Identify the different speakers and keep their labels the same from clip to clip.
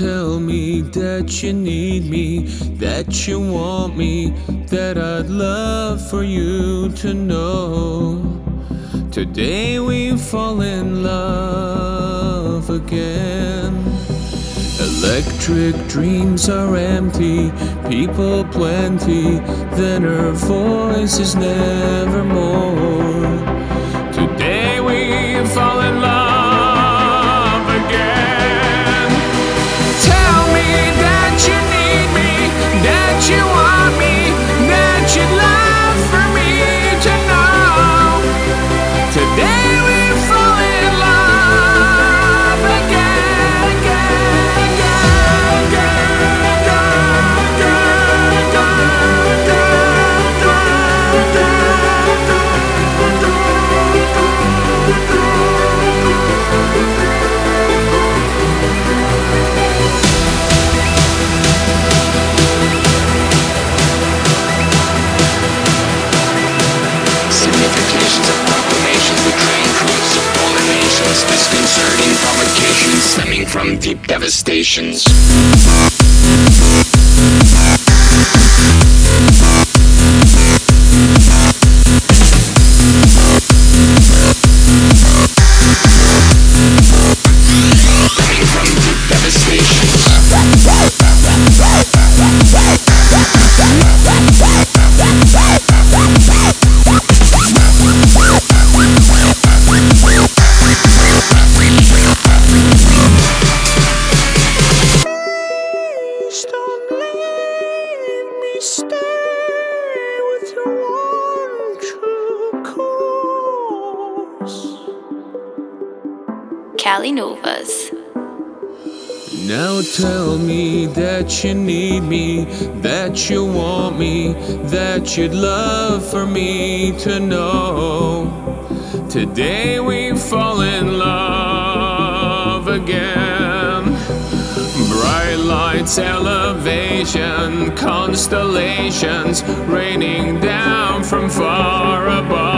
Speaker 1: tell me that you need me, that you want me, that I'd love for you to know. Today we fall in love again. Electric dreams are empty, people plenty, then her voice is nevermore. Today
Speaker 2: from deep devastations.
Speaker 1: That you need me, that you want me, that you'd love for me to know. Today we fall in love again. Bright lights, elevation, constellations raining down from far above.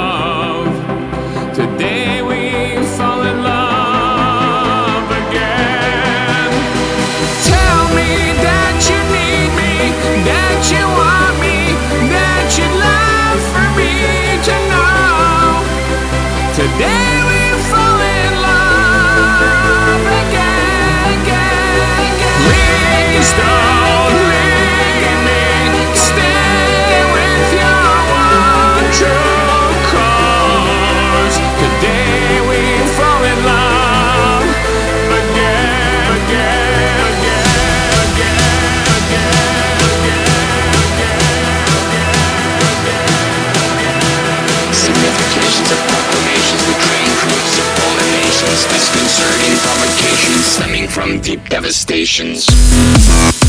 Speaker 2: Devastations.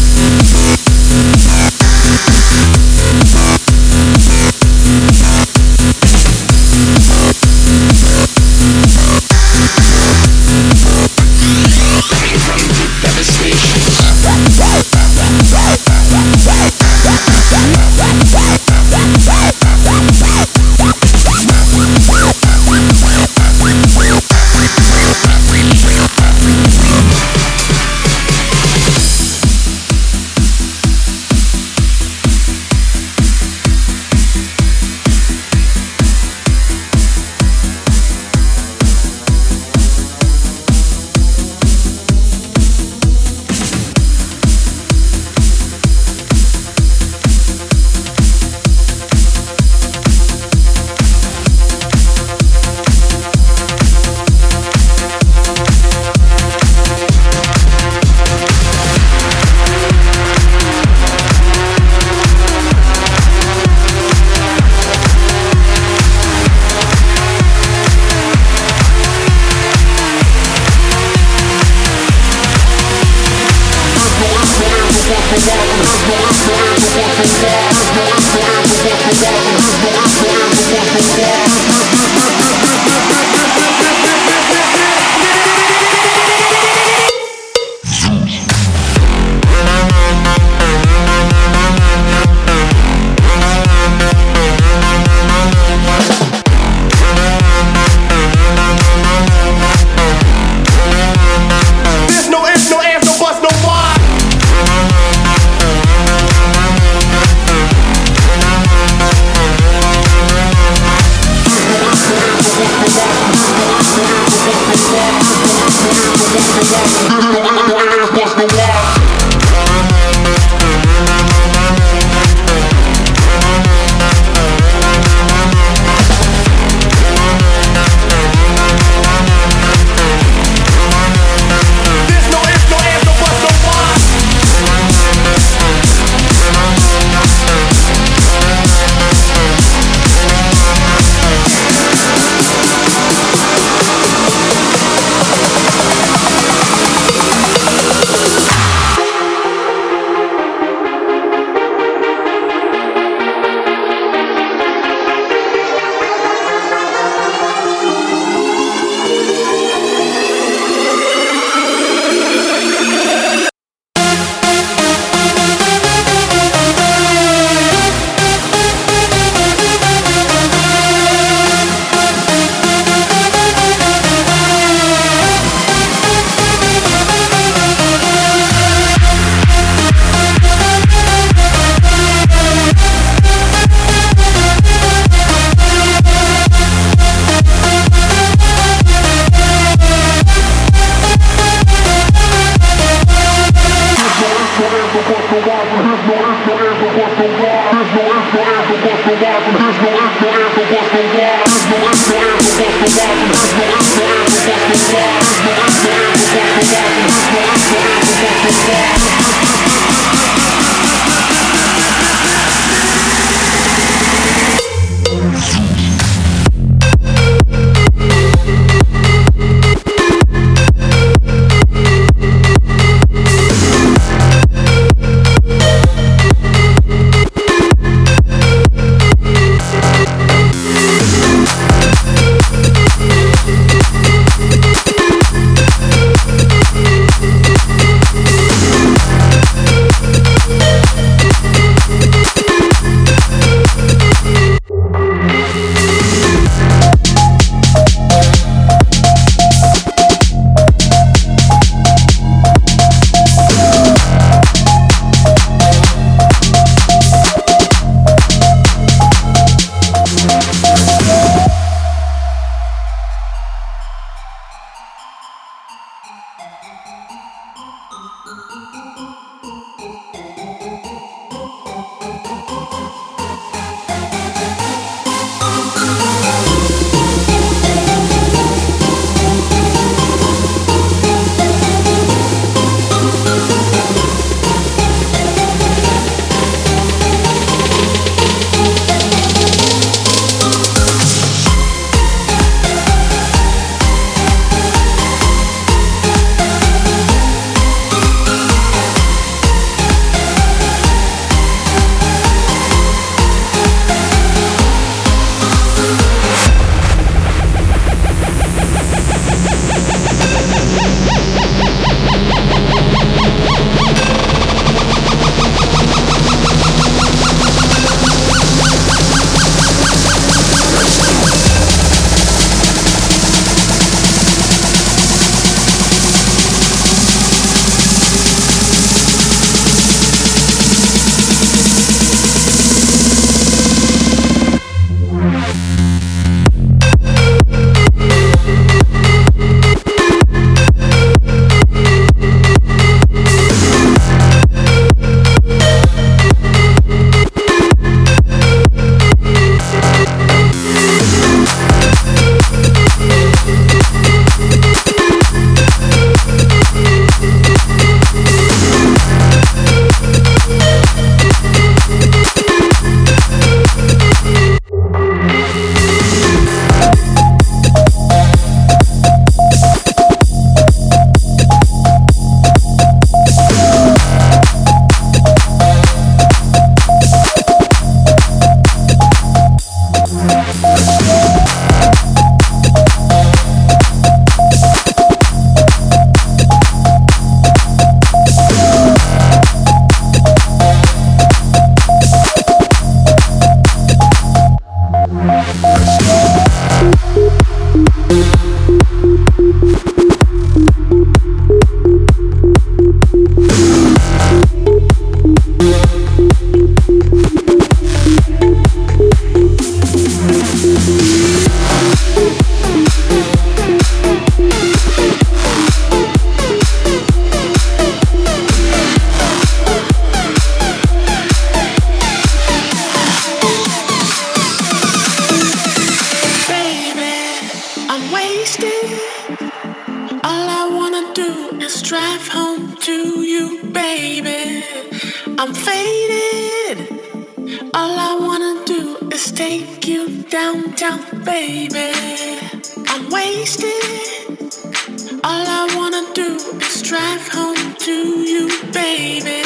Speaker 3: drive home to you, baby.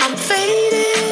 Speaker 3: I'm faded.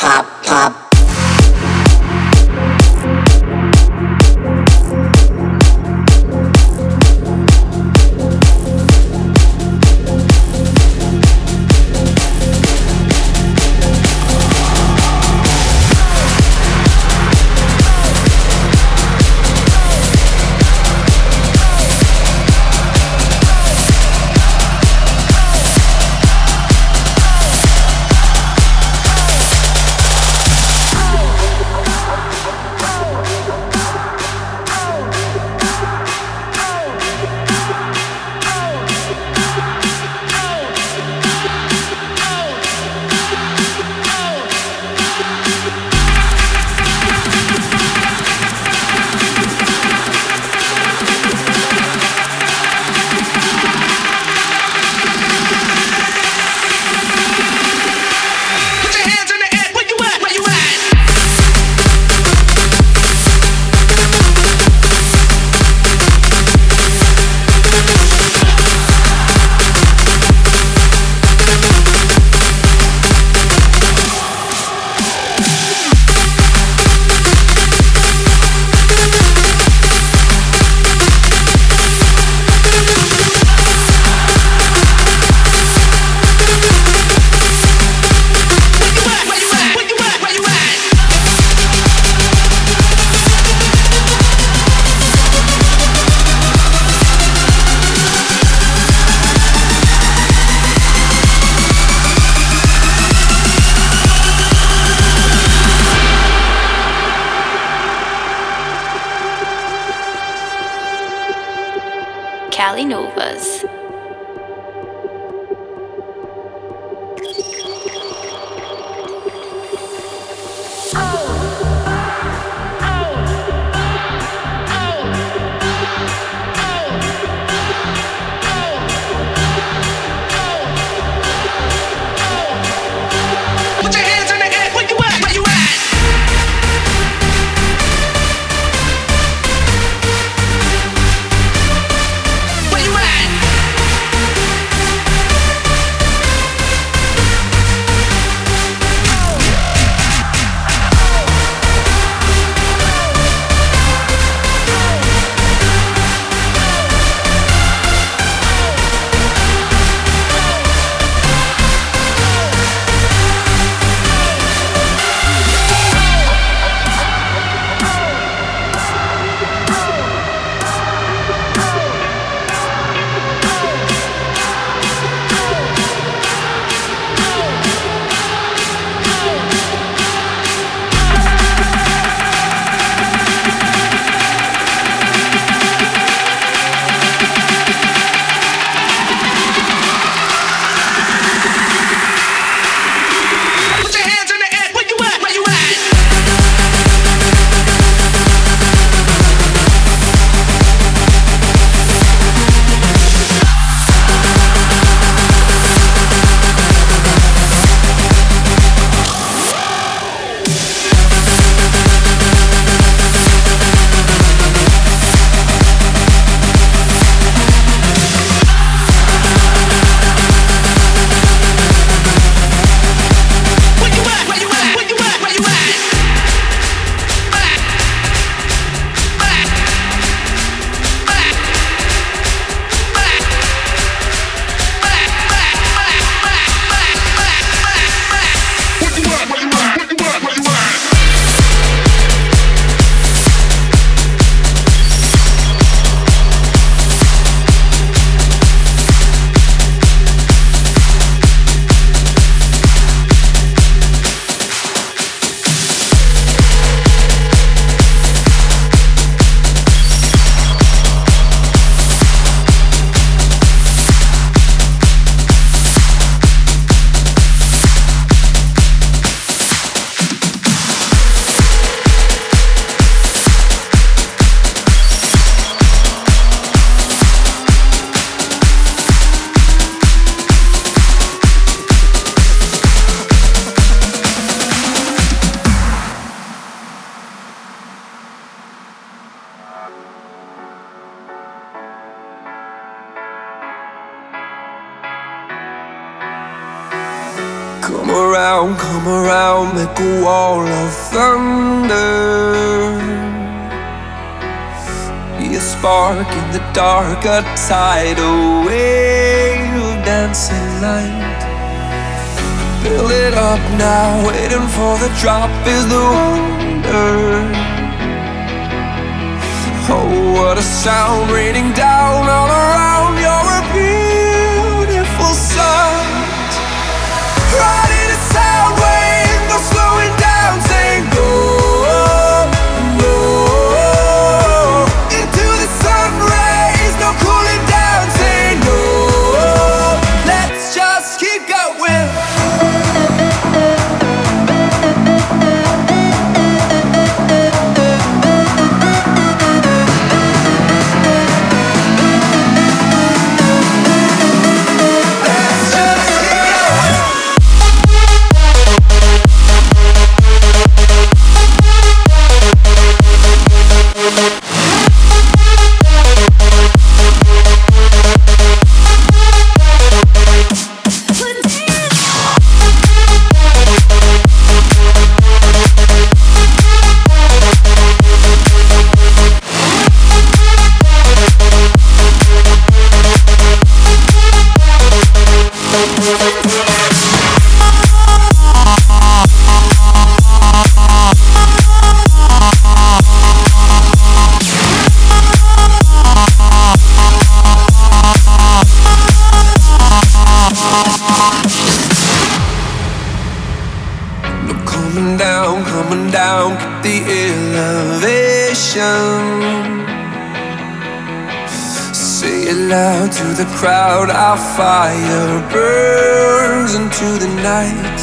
Speaker 4: ภา
Speaker 5: พ
Speaker 3: a tidal wave of dancing light. Fill it up now, waiting for the drop is the wonder. Oh, what a sound raining down all around. You're a beautiful sight. Night.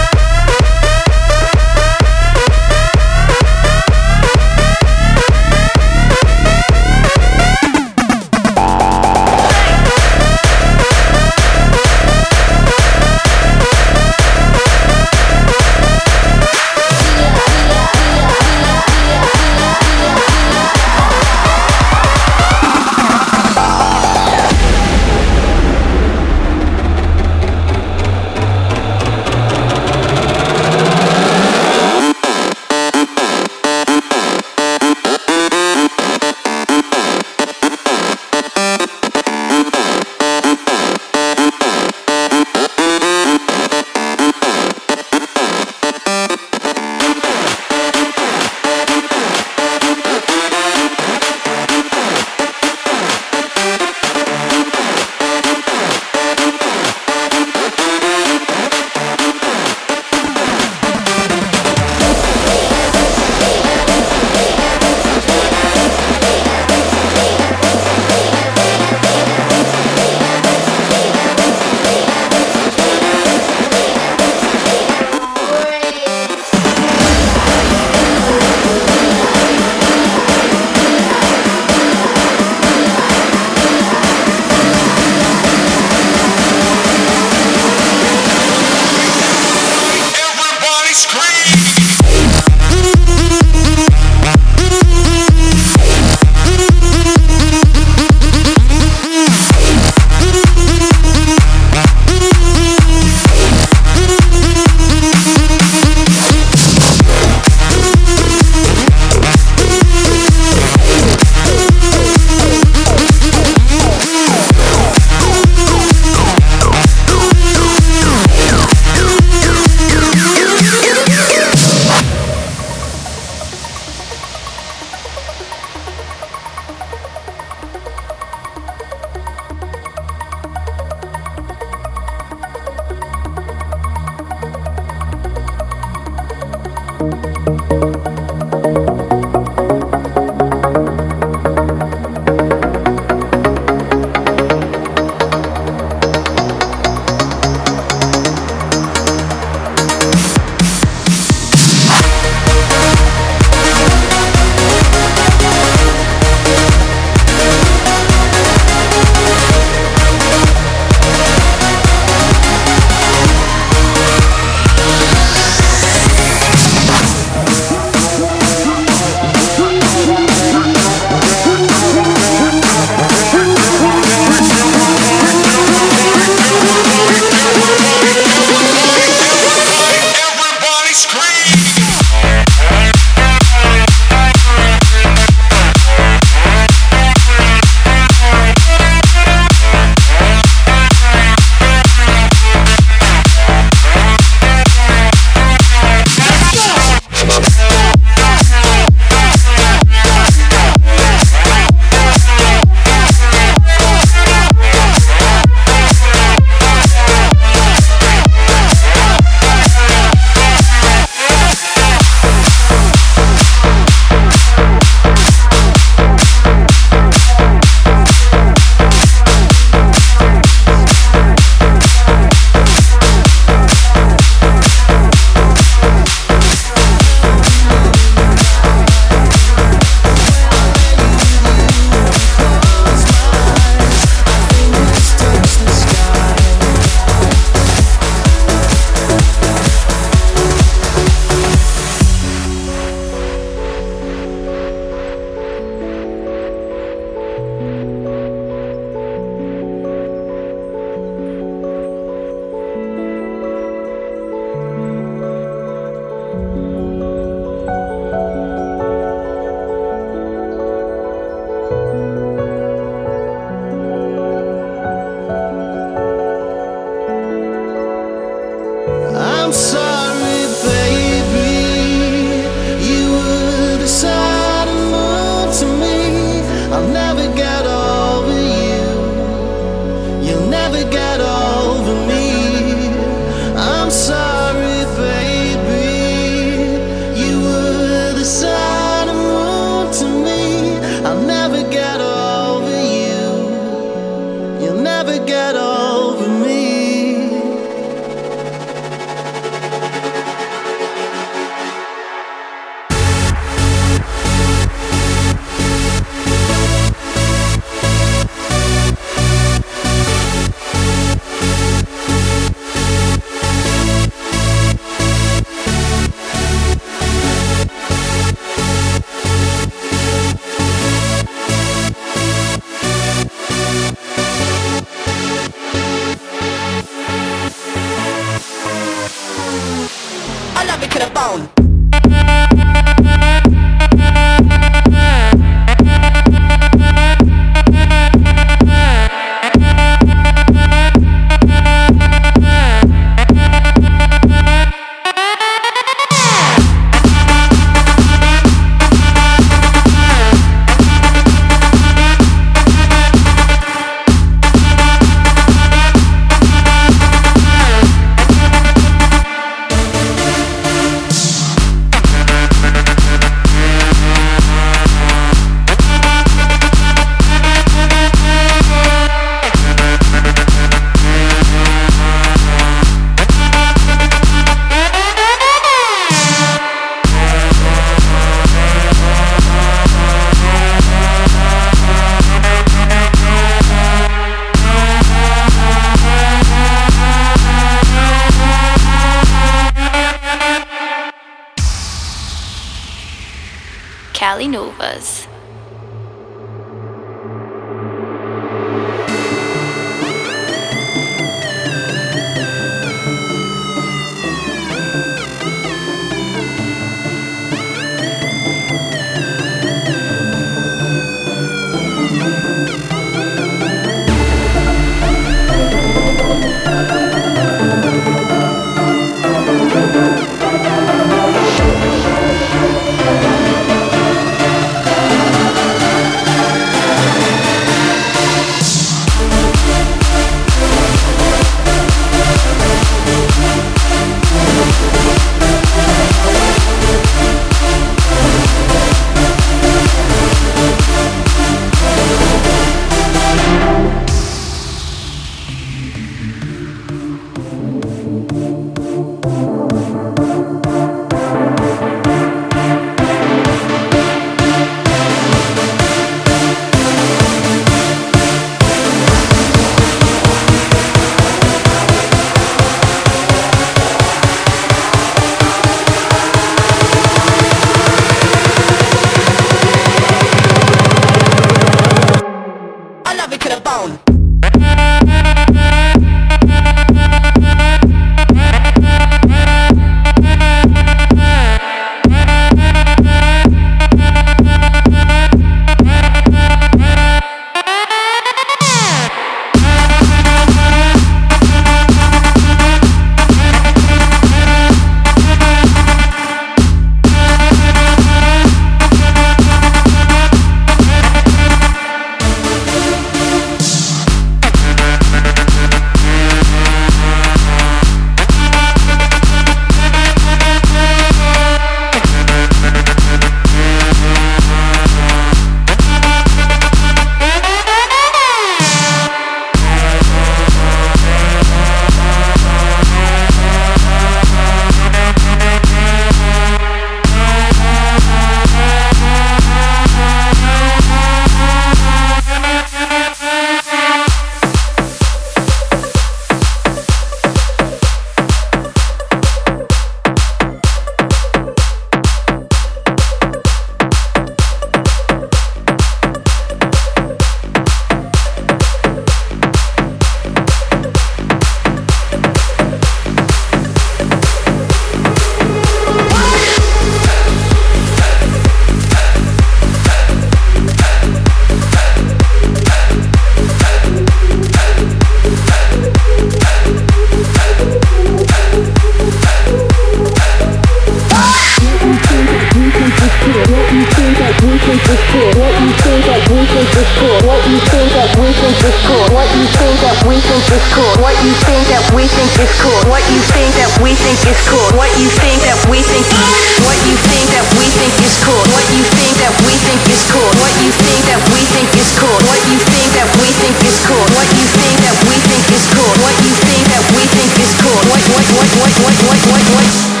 Speaker 3: What you think that we think is cool? What you think that we think is cool? What you think that we think is cool? What you think that we think is cool? What you think that we think is cool? What you think that we think is cool? What you think that we think is cool? What you think that we think is cool? What you think that
Speaker 6: we think
Speaker 7: is cool? What you think that we think is cool?
Speaker 8: What you think that we think is cool? What you think that we think is cool? What what what what what what what?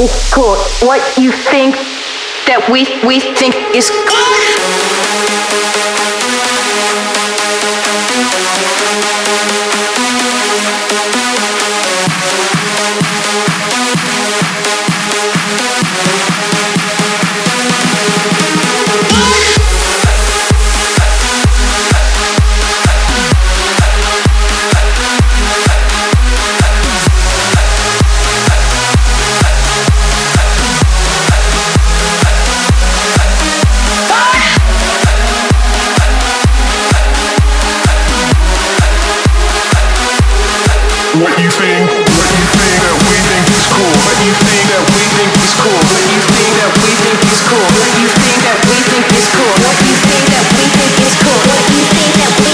Speaker 8: Is cool. What you think that we we think is cool. What you think? What you think that we think is cool? What you think that we think is cool? What you think that we think is cool? What you think that we think is cool?
Speaker 7: What you think that we think is cool? What you think that we